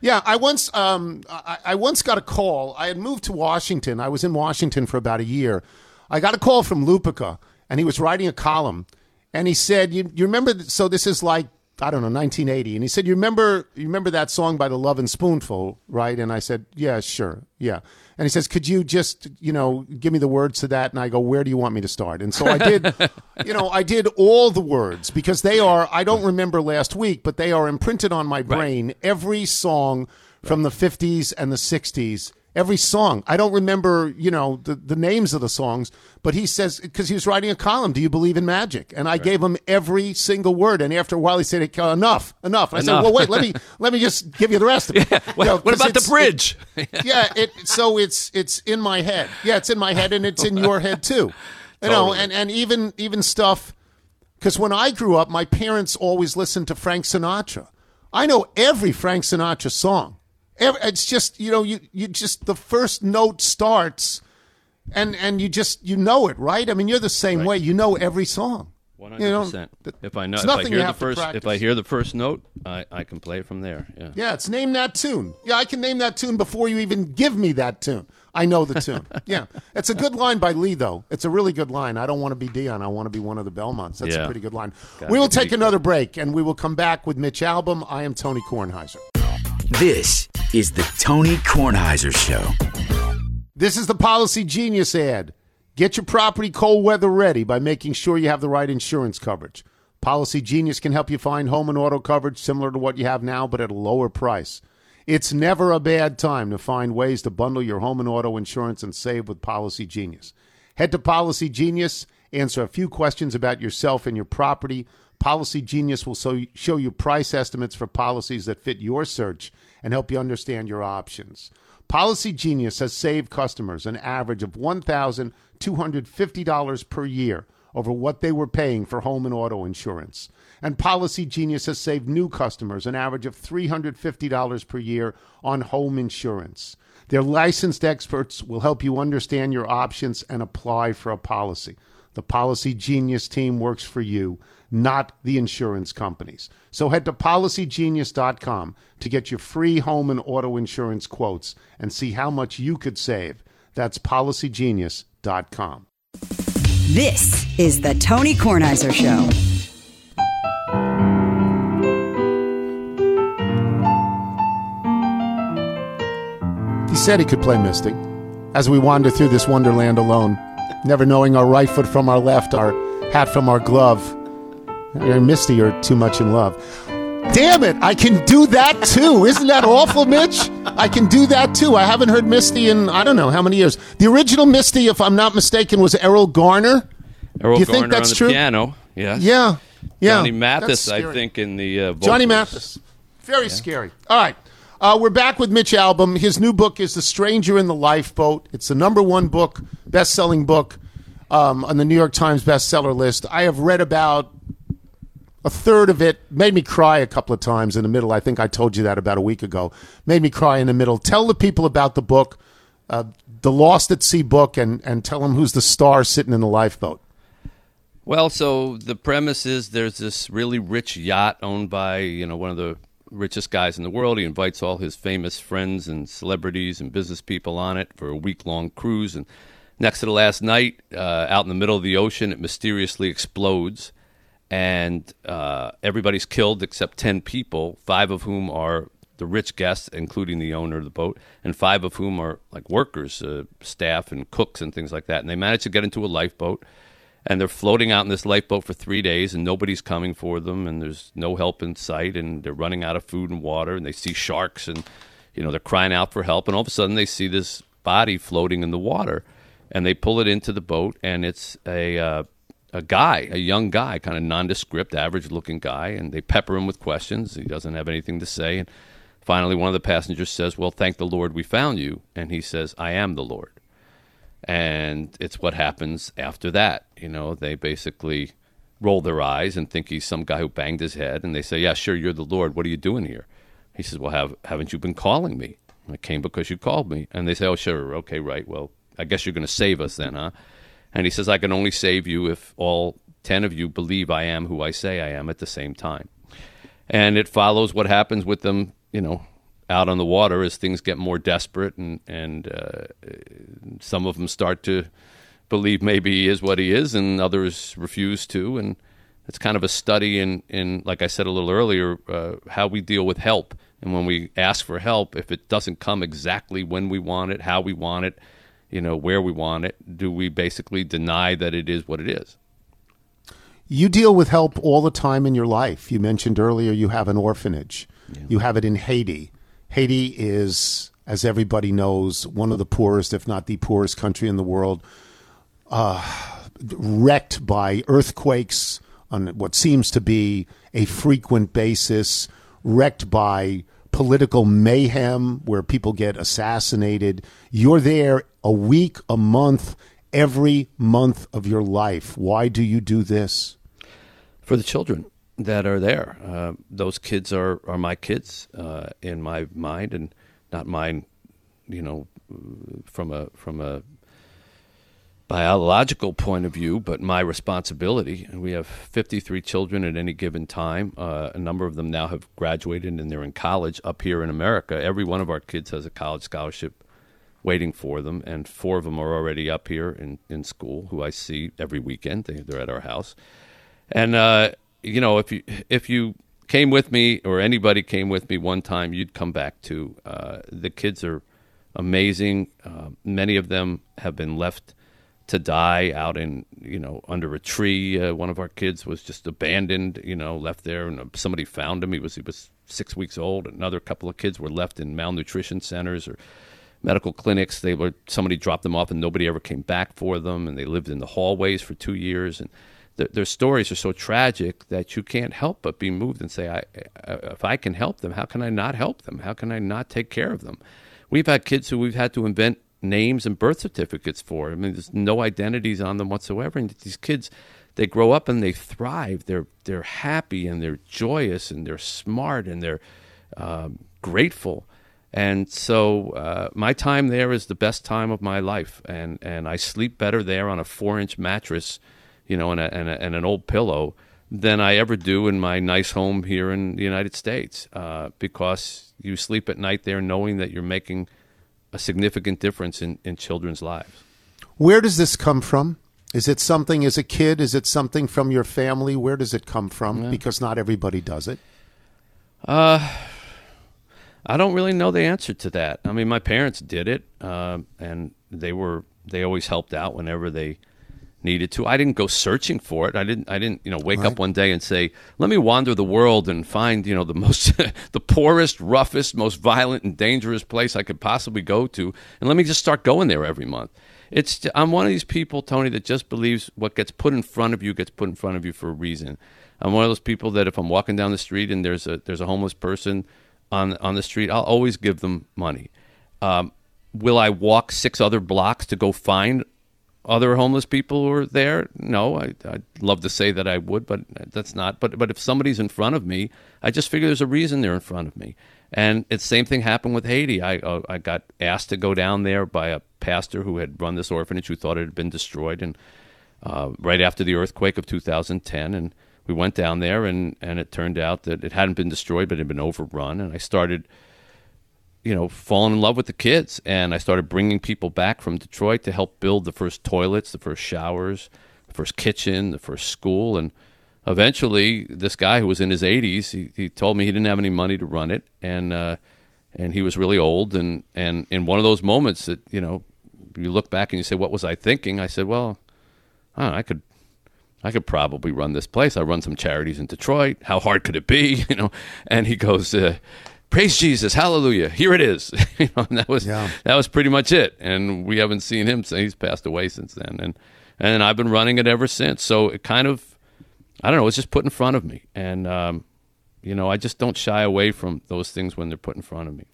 Yeah, I once um, I, I once got a call. I had moved to Washington. I was in Washington for about a year. I got a call from Lupica, and he was writing a column, and he said, "You, you remember? th- So this is like I don't know, 1980." And he said, "You remember? You remember that song by the Lovin' Spoonful, right?" And I said, "Yeah, sure, yeah." And he says, "Could you just, you know, give me the words to that?" And I go, "Where do you want me to start?" And so I did, you know, I did all the words because they are. I don't remember last week, but they are imprinted on my brain. Every song from the 50s and the 60s. Every song. I don't remember, you know, the, the names of the songs, but he says, because he was writing a column, Do you believe in magic? And I gave him every single word. And after a while, he said, Enough, enough. And I said, Well, wait, let me, let me just give you the rest of it. What, You know, what about the bridge? yeah, it so it's it's in my head. Yeah, it's in my head and it's in your head too. You know, Totally. and and even even stuff because when I grew up, my parents always listened to Frank Sinatra. I know every Frank Sinatra song. It's just you know you you just the first note starts, and and you just you know it right. I mean, you're the same way. You know every song. One You hundred know, percent. If I know, it's if I hear the first, if I hear the first note, I, I can play it from there. Yeah. Yeah, it's name that tune. Yeah, I can name that tune before you even give me that tune. I know the tune. yeah, it's a good line by Lee, though. It's a really good line. I don't want to be Dion. I want to be one of the Belmonts. That's a pretty good line. Gotta we will take another break, and we will come back with Mitch Albom. I am Tony Kornheiser. This is the Tony Kornheiser Show. This is the Policy Genius ad. Get your property cold weather ready by making sure you have the right insurance coverage. Policy Genius can help you find home and auto coverage similar to what you have now, but at a lower price. It's never a bad time to find ways to bundle your home and auto insurance and save with Policy Genius. Head to Policy Genius, answer a few questions about yourself and your property. Policy Genius will show you price estimates for policies that fit your search and help you understand your options. Policy Genius has saved customers an average of $1,250 per year over what they were paying for home and auto insurance. And Policy Genius has saved new customers an average of $350 per year on home insurance. Their licensed experts will help you understand your options and apply for a policy. The Policy Genius team works for you, not the insurance companies. So head to policygenius.com to get your free home and auto insurance quotes and see how much you could save. That's policygenius.com. This is the Tony Kornheiser Show. He said he could play Misty as we wander through this wonderland alone, never knowing our right foot from our left, our hat from our glove. You're Misty or too much in love. Damn it, I can do that too. Isn't that awful, Mitch? I can do that too. I haven't heard Misty in I don't know how many years. The original Misty, if I'm not mistaken, was Erroll Garner. Erroll Do you Garner think that's on the true? piano. Yes. Yeah. Yeah. Johnny Mathis, I think, in the uh, Johnny. Mathis. Very scary. All right. Uh, we're back with Mitch Albom. His new book is The Stranger in the Lifeboat. It's the number one book, best selling book um, on the New York Times bestseller list. I have read about a third of it. Made me cry a couple of times in the middle. I think I told you that about a week ago. Made me cry in the middle. Tell the people about the book, uh, the Lost at Sea book, and, and tell them who's the star sitting in the lifeboat. Well, so the premise is there's this really rich yacht owned by you know one of the richest guys in the world. He invites all his famous friends and celebrities and business people on it for a week long cruise. And next to the last night, uh, out in the middle of the ocean, it mysteriously explodes, and uh, everybody's killed except ten people, five of whom are the rich guests, including the owner of the boat, and five of whom are like workers, uh, staff, and cooks and things like that. And they manage to get into a lifeboat and they're floating out in this lifeboat for three days and nobody's coming for them and there's no help in sight and they're running out of food and water and they see sharks and you know they're crying out for help and all of a sudden they see this body floating in the water and they pull it into the boat and it's a uh, a guy a young guy kind of nondescript average looking guy and they pepper him with questions. He doesn't have anything to say and finally one of the passengers says well thank the lord we found you and he says i am the lord and it's what happens after that. You know, they basically roll their eyes and think he's some guy who banged his head, and they say, "Yeah, sure, you're the Lord. What are you doing here?" He says, "Well, have haven't you been calling me? I came because you called me." And they say, "Oh, sure, okay, right. Well, I guess you're going to save us then, huh?" And he says, "I can only save you if all ten of you believe I am who I say I am at the same time." And it follows what happens with them, you know, out on the water as things get more desperate and and uh, some of them start to believe maybe he is what he is and others refuse to and it's kind of a study in in like I said a little earlier uh, how we deal with help and when we ask for help if it doesn't come exactly when we want it how we want it you know where we want it do we basically deny that it is what it is You deal with help all the time in your life. You mentioned earlier you have an orphanage. You have it in Haiti. Haiti is, as everybody knows, one of the poorest, if not the poorest country in the world, uh, wrecked by earthquakes on what seems to be a frequent basis, wrecked by political mayhem where people get assassinated. You're there a week, a month, every month of your life. Why do you do this? for the children that are there. Uh, those kids are, are my kids uh, in my mind, and not mine. You know, from a from a biological point of view, but my responsibility. And we have 53 children at any given time. Uh, a number of them now have graduated and they're in college up here in America. Every one of our kids has a college scholarship waiting for them, and four of them are already up here in, in school, who I see every weekend. They, they're at our house. And, uh, you know, if you, if you came with me or anybody came with me one time, you'd come back to. Uh, the kids are amazing. Uh, many of them have been left to die out in you know under a tree. Uh, one of our kids was just abandoned, you know, left there, and uh, somebody found him. He was he was six weeks old. Another couple of kids were left in malnutrition centers or medical clinics. They were somebody dropped them off, and nobody ever came back for them, and they lived in the hallways for two years. And th- their stories are so tragic that you can't help but be moved and say, I, if I can help them, how can I not help them? How can I not take care of them? We've had kids who we've had to invent names and birth certificates for. I mean, there's no identities on them whatsoever. And these kids, they grow up and they thrive. They're they're happy and they're joyous and they're smart and they're um, grateful. And so uh, my time there is the best time of my life, and, and I sleep better there on a four inch mattress, you know, and, a, and, a, and an old pillow than I ever do in my nice home here in the United States, uh, because you sleep at night there knowing that you're making a significant difference in, in children's lives. Where does this come from? Is it something as a kid? Is it something from your family? Where does it come from? Because not everybody does it. I don't really know the answer to that. I mean, my parents did it, uh, and they were they always helped out whenever they needed to. I didn't go searching for it. I didn't. I didn't. You know, wake Right. up one day and say, "Let me wander the world and find you know the most, the poorest, roughest, most violent and dangerous place I could possibly go to, and let me just start going there every month." It's. I'm one of these people, Tony, that just believes what gets put in front of you gets put in front of you for a reason. I'm one of those people that if I'm walking down the street and there's a there's a homeless person on on the street, I'll always give them money. Um, will I walk six other blocks to go find other homeless people were there? No, I, I'd love to say that I would, but that's not. But but if somebody's in front of me, I just figure there's a reason they're in front of me. And it's same thing happened with Haiti. I uh, I got asked to go down there by a pastor who had run this orphanage who thought it had been destroyed, and uh, right after the earthquake of 2010, and we went down there, and and it turned out that it hadn't been destroyed, but it had been overrun, and I started you know, falling in love with the kids. And I started bringing people back from Detroit to help build the first toilets, the first showers, the first kitchen, the first school. And eventually, this guy who was in his 80s, he, he told me he didn't have any money to run it. And, uh, and he was really old. And, and in one of those moments that, you know, you look back and you say, what was I thinking? I said, well, I, know, I could I could probably run this place. I run some charities in Detroit. How hard could it be? You know, and he goes, uh, "Praise Jesus, Hallelujah! Here it is." you know, and that was Yeah. that was pretty much it. And we haven't seen him since he's passed away since then. And and I've been running it ever since. So it kind of, I don't know, it's just put in front of me, and um, you know, I just don't shy away from those things when they're put in front of me.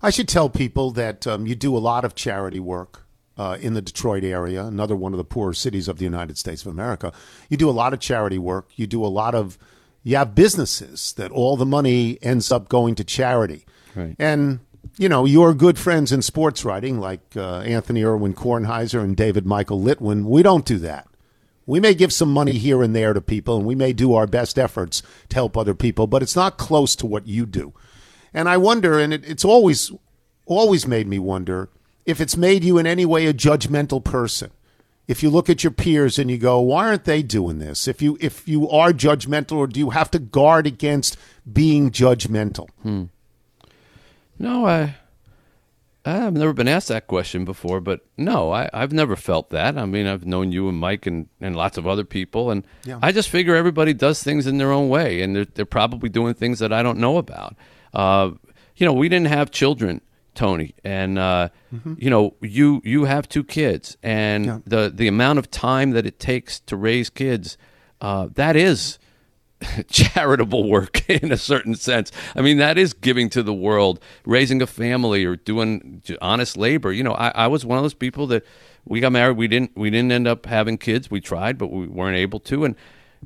I should tell people that um, you do a lot of charity work uh, in the Detroit area, another one of the poorer cities of the United States of America. You do a lot of charity work. You do a lot of, you have businesses that all the money ends up going to charity. Right. And, you know, your good friends in sports writing, like uh, Anthony Irwin Kornheiser and David Michael Littwin, we don't do that. We may give some money here and there to people, and we may do our best efforts to help other people, but it's not close to what you do. And I wonder, and it, it's always always made me wonder if it's made you in any way a judgmental person. If you look at your peers and you go, why aren't they doing this? If you if you are judgmental, or do you have to guard against being judgmental? No, I I've never been asked that question before, but no, I, I've never felt that. I mean, I've known you and Mike and, and lots of other people, and Yeah. I just figure everybody does things in their own way, and they're, they're probably doing things that I don't know about. Uh, you know, we didn't have children, Tony, and uh, you know, you you have two kids, and Yeah. the the amount of time that it takes to raise kids, uh, that is charitable work in a certain sense. I mean, that is giving to the world, raising a family or doing honest labor. You know, I, I was one of those people that we got married. We didn't we didn't end up having kids. We tried, but we weren't able to. And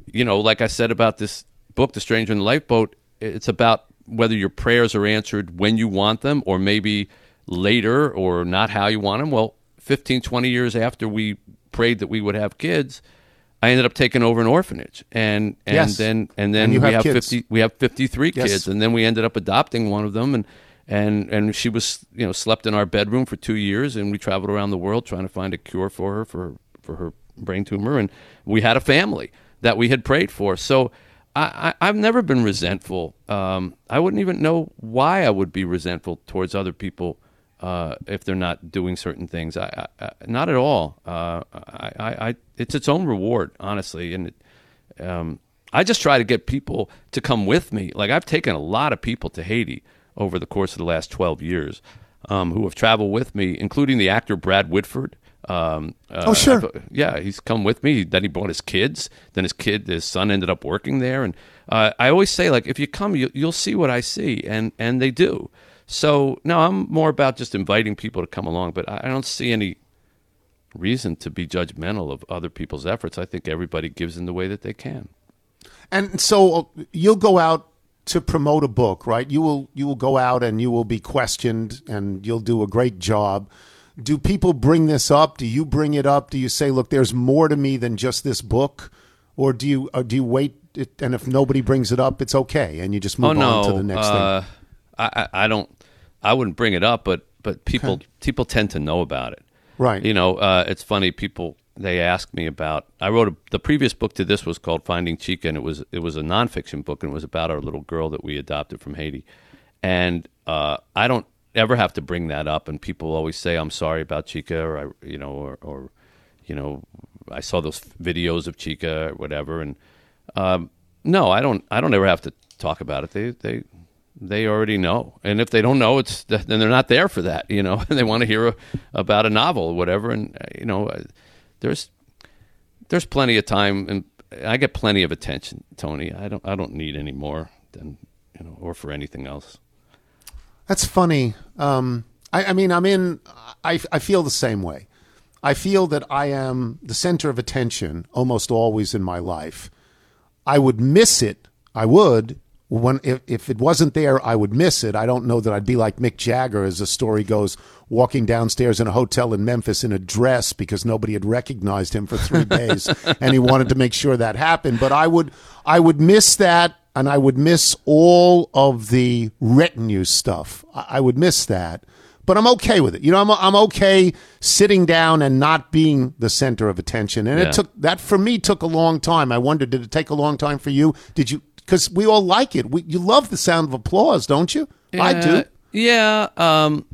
you know, like I said about this book, The Stranger in the Lifeboat, it's about whether your prayers are answered when you want them or maybe later or not how you want them. Well, 15, 20 years after we prayed that we would have kids. I ended up taking over an orphanage, and and Yes. then and then And we have have fifty we have fifty three Yes. kids, and then we ended up adopting one of them, and and and she was you know slept in our bedroom for two years, and we traveled around the world trying to find a cure for her for for her brain tumor, and we had a family that we had prayed for. So I, I've never been resentful. Um, I wouldn't even know why I would be resentful towards other people. Uh, if they're not doing certain things, I, I, I not at all. Uh, I, it's its own reward, honestly, and it, um, I just try to get people to come with me. Like I've taken a lot of people to Haiti over the course of the last 12 years um, who have traveled with me, including the actor Brad Whitford. Um, uh, Oh, sure. I've- yeah, he's come with me. Then he brought his kids. Then his kid, his son, ended up working there. And uh, I always say, like, if you come, you, you'll see what I see, and and they do. So no, I'm more about just inviting people to come along, but I I don't see any reason to be judgmental of other people's efforts. I think everybody gives in the way that they can. And so uh, you'll go out to promote a book, right? You will you will go out and you will be questioned and you'll do a great job. Do people bring this up? Do you bring it up? Do you say, "Look, there's more to me than just this book," or do you or do you wait? It, and if nobody brings it up, it's okay, and you just move oh no, on to the next uh, thing. I, I don't. I wouldn't bring it up, but but people people tend to know about it. Right. You know, uh, it's funny. People they ask me about. I wrote a, the previous book to this was called Finding Chica, and it was it was a nonfiction book, and it was about our little girl that we adopted from Haiti. And uh, I don't ever have to bring that up, and people always say I'm sorry about Chica, or I, you know, or, or you know, I saw those videos of Chica or whatever, and um, no, I don't. I don't ever have to talk about it. They they they already know, and if they don't know, it's then they're not there for that. You know, they want to hear a, about a novel or whatever, and uh, you know, uh, there's there's plenty of time, and I get plenty of attention, Tony. I don't I don't need any more than you know, or for anything else. That's funny. Um, I, I mean, I'm in. I I feel the same way. I feel that I am the center of attention almost always in my life. I would miss it. I would when if, if it wasn't there, I would miss it. I don't know that I'd be like Mick Jagger, as the story goes, walking downstairs in a hotel in Memphis in a dress because nobody had recognized him for three days, and he wanted to make sure that happened. But I would, I would miss that, and I would miss all of the retinue stuff. I, would miss that. But I'm okay with it. You know, I'm I'm okay sitting down and not being the center of attention. And Yeah. it took that for me took a long time. I wondered, did it take a long time for you? Did you? Because we all like it. We, you love the sound of applause, don't you? I do. Yeah. Um,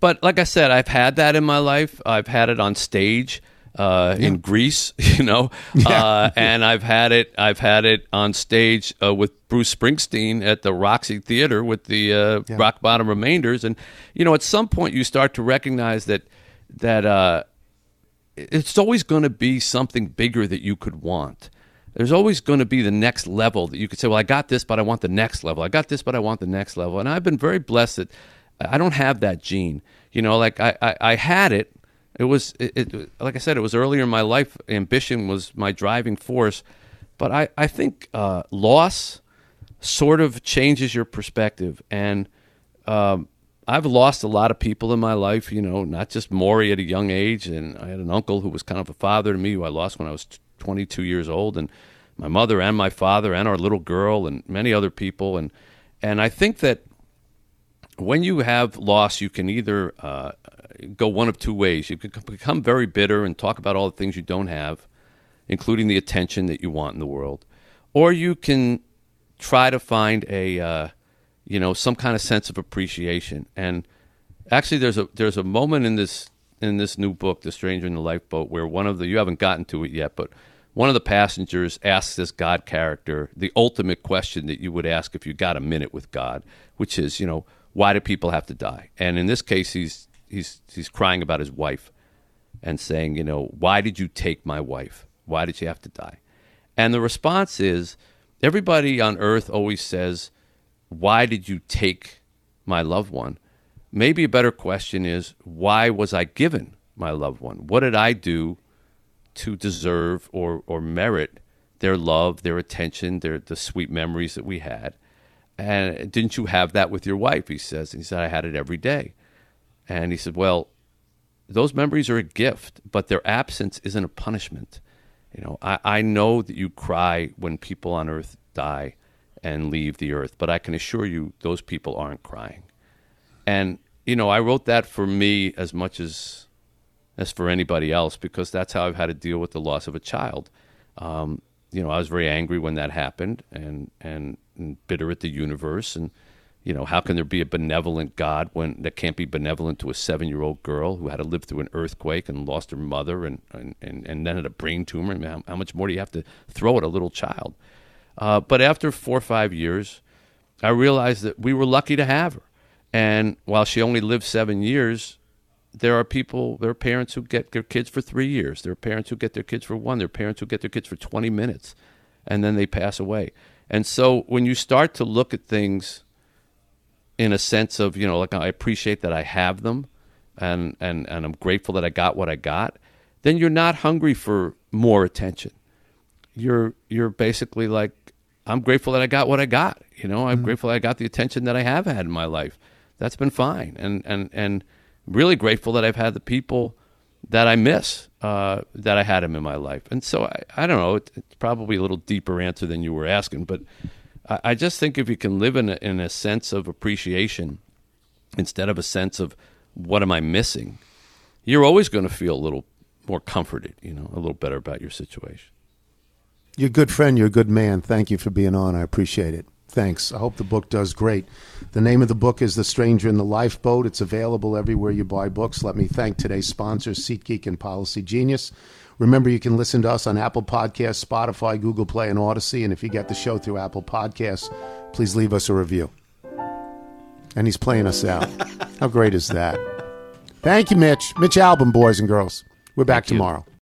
but like I said, I've had that in my life. I've had it on stage uh, in Greece, you know, uh, and I've had it. I've had it on stage uh, with Bruce Springsteen at the Roxy Theater with the uh, Rock Bottom Remainders, and you know, at some point you start to recognize that that uh, it's always going to be something bigger that you could want. There's always going to be the next level that you could say, well, I got this, but I want the next level. I got this, but I want the next level. And I've been very blessed that I don't have that gene. You know, like I, I, I had it. It was, it, it, like I said, it was earlier in my life. Ambition was my driving force. But I, I think uh, loss sort of changes your perspective. And um, I've lost a lot of people in my life, you know, not just Morrie at a young age. And I had an uncle who was kind of a father to me who I lost when I was 22 years old. And my mother and my father and our little girl and many other people. And, and I think that when you have loss, you can either uh, go one of two ways. You can become very bitter and talk about all the things you don't have, including the attention that you want in the world, or you can try to find a, uh, you know, some kind of sense of appreciation. And actually, there's a there's a moment in this in this new book, The Stranger in the Lifeboat, where one of the you haven't gotten to it yet, but one of the passengers asks this God character the ultimate question that you would ask if you got a minute with God, which is, you know, why do people have to die? And in this case, he's he's he's crying about his wife and saying, you know, why did you take my wife? Why did she have to die? And the response is, everybody on earth always says, why did you take my loved one? Maybe a better question is, why was I given my loved one? What did I do to deserve or, or merit their love, their attention, their the sweet memories that we had? And didn't you have that with your wife? He says. And he said, I had it every day. And he said, Well, those memories are a gift, but their absence isn't a punishment. You know, I, I know that you cry when people on earth die and leave the earth, but I can assure you those people aren't crying. And, you know, I wrote that for me as much as as for anybody else because that's how I've had to deal with the loss of a child. Um, you know, I was very angry when that happened and, and, and bitter at the universe and you know, how can there be a benevolent God when that can't be benevolent to a seven year old girl who had to live through an earthquake and lost her mother and, and, and, and then had a brain tumor? I mean, how, how, much more do you have to throw at a little child? Uh, but after four or five years, I realized that we were lucky to have her. And while she only lived seven years, there are people, there are parents who get their kids for three years. There are parents who get their kids for one. There are parents who get their kids for 20 minutes and then they pass away. And so when you start to look at things in a sense of you know like I appreciate that I have them, and and and I'm grateful that I got what I got. Then you're not hungry for more attention. You're you're basically like I'm grateful that I got what I got. You know, I'm mm-hmm. grateful I got the attention that I have had in my life. That's been fine, and and and really grateful that I've had the people that I miss uh, that I had them in my life. And so I, I don't know. It, it's probably a little deeper answer than you were asking, but I just think if you can live in a, in a sense of appreciation instead of a sense of what am I missing, you're always going to feel a little more comforted, you know, a little better about your situation. You're a good friend. You're a good man. Thank you for being on. I appreciate it. Thanks. I hope the book does great. The name of the book is The Stranger in the Lifeboat. It's available everywhere you buy books. Let me thank today's sponsors, SeatGeek and Policy Genius. Remember, you can listen to us on Apple Podcasts, Spotify, Google Play, and Audacy. And if you get the show through Apple Podcasts, please leave us a review. And he's playing us out. How great is that? Thank you, Mitch. Mitch Albom, boys and girls. We're back tomorrow.